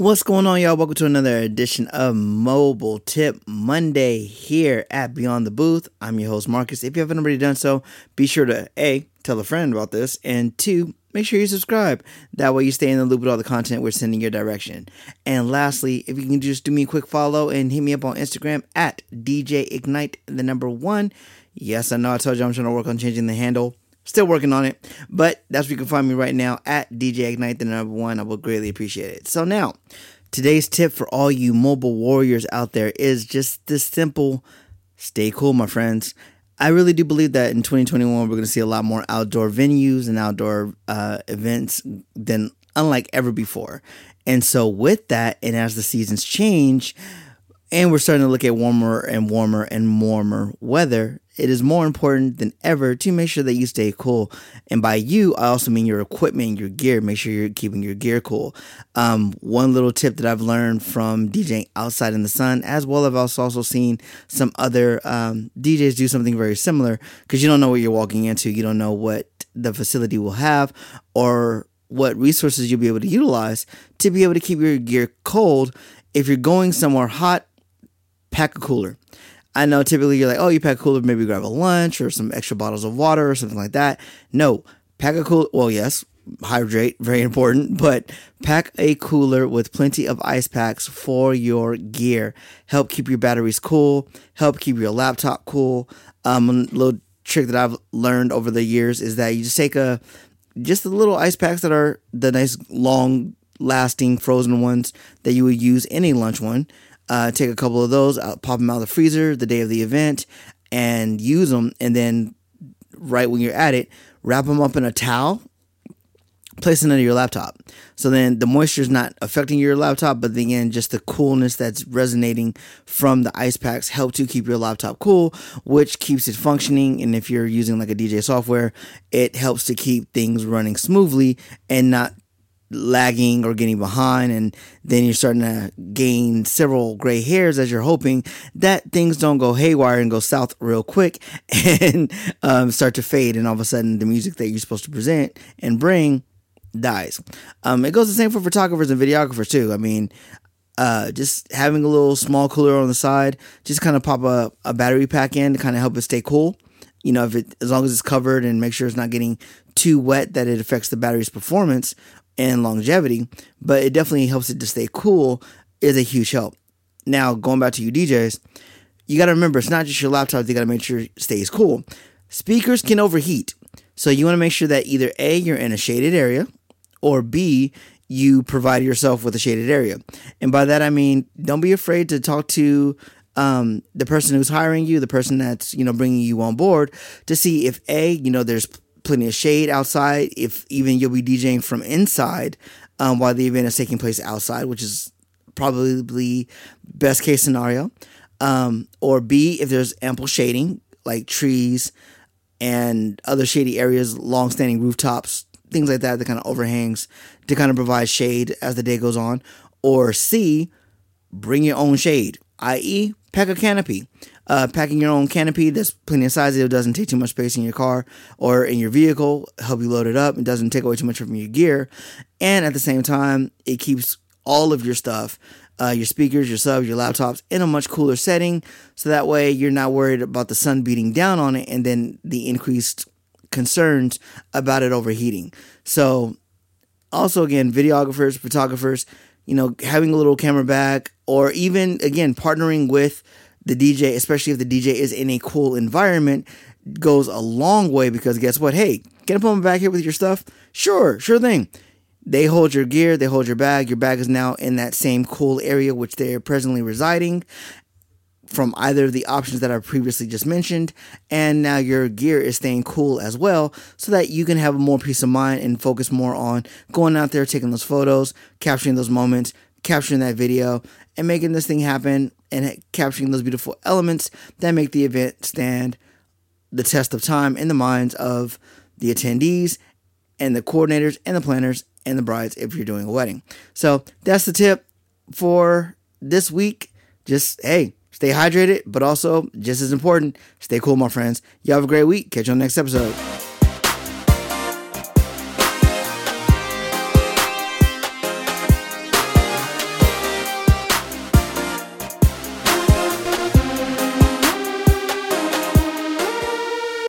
What's going on, y'all? Welcome to another edition of Mobile Tip Monday here at Beyond the Booth. I'm your host, Marcus. If you haven't already done so, be sure to A, tell a friend about this, and two, make sure you subscribe. That way you stay in the loop with all the content we're sending your direction. And lastly, if you can just do me a quick follow and hit me up on Instagram at DJ Ignite, the number one. Yes, I know I told you I'm trying to work on changing the handle Still working on it, but that's where you can find me right now at DJ Ignite, the number one. I would greatly appreciate it. So now, today's tip for all you mobile warriors out there is just this simple stay cool, my friends. I really do believe that in 2021, we're going to see a lot more outdoor venues and outdoor uh, events than unlike ever before. And so, with that, and as the seasons change, and we're starting to look at warmer and warmer and warmer weather, it is more important than ever to make sure that you stay cool. And by you, I also mean your equipment, your gear. Make sure you're keeping your gear cool. Um, one little tip that I've learned from DJing outside in the sun, as well as I've also seen some other um, DJs do something very similar, because you don't know what you're walking into. You don't know what the facility will have or what resources you'll be able to utilize to be able to keep your gear cold. If you're going somewhere hot, pack a cooler. I know typically you're like, oh, you pack a cooler, maybe grab a lunch or some extra bottles of water or something like that. No, pack a cooler. Well, yes, hydrate, very important, but pack a cooler with plenty of ice packs for your gear. Help keep your batteries cool, help keep your laptop cool. Um, a little trick that I've learned over the years is that you just take a just the little ice packs that are the nice long lasting frozen ones that you would use in a lunch one uh, take a couple of those, uh, pop them out of the freezer the day of the event, and use them. And then, right when you're at it, wrap them up in a towel, place it under your laptop. So then the moisture is not affecting your laptop, but again, just the coolness that's resonating from the ice packs help to keep your laptop cool, which keeps it functioning. And if you're using like a DJ software, it helps to keep things running smoothly and not lagging or getting behind and then you're starting to gain several gray hairs as you're hoping that things don't go haywire and go south real quick and um, start to fade and all of a sudden the music that you're supposed to present and bring dies. Um, it goes the same for photographers and videographers too. I mean uh, just having a little small cooler on the side just kind of pop a, a battery pack in to kind of help it stay cool. You know if it as long as it's covered and make sure it's not getting too wet that it affects the battery's performance and longevity, but it definitely helps it to stay cool is a huge help. Now, going back to you DJs, you got to remember it's not just your laptop, you got to make sure it stays cool. Speakers can overheat. So you want to make sure that either A, you're in a shaded area, or B, you provide yourself with a shaded area. And by that I mean, don't be afraid to talk to um, the person who's hiring you, the person that's you know bringing you on board, to see if a you know there's plenty of shade outside. If even you'll be DJing from inside um, while the event is taking place outside, which is probably best case scenario. Um, or B, if there's ample shading like trees and other shady areas, long-standing rooftops, things like that, that kind of overhangs to kind of provide shade as the day goes on. Or C, bring your own shade, i.e., pack a canopy. Uh, packing your own canopy that's plenty of size. It doesn't take too much space in your car or in your vehicle. Help you load it up. It doesn't take away too much from your gear, and at the same time, it keeps all of your stuff, uh, your speakers, your subs, your laptops, in a much cooler setting. So that way, you're not worried about the sun beating down on it, and then the increased concerns about it overheating. So, also again, videographers, photographers, you know, having a little camera bag, or even again partnering with the DJ, especially if the DJ is in a cool environment, goes a long way because guess what? Hey, can I put them back here with your stuff? Sure, sure thing. They hold your gear, they hold your bag. Your bag is now in that same cool area which they're presently residing from either of the options that I previously just mentioned. And now your gear is staying cool as well so that you can have more peace of mind and focus more on going out there, taking those photos, capturing those moments, capturing that video, and making this thing happen and capturing those beautiful elements that make the event stand the test of time in the minds of the attendees and the coordinators and the planners and the brides if you're doing a wedding. So that's the tip for this week. Just hey, stay hydrated, but also just as important, stay cool, my friends. Y'all have a great week. Catch you on the next episode.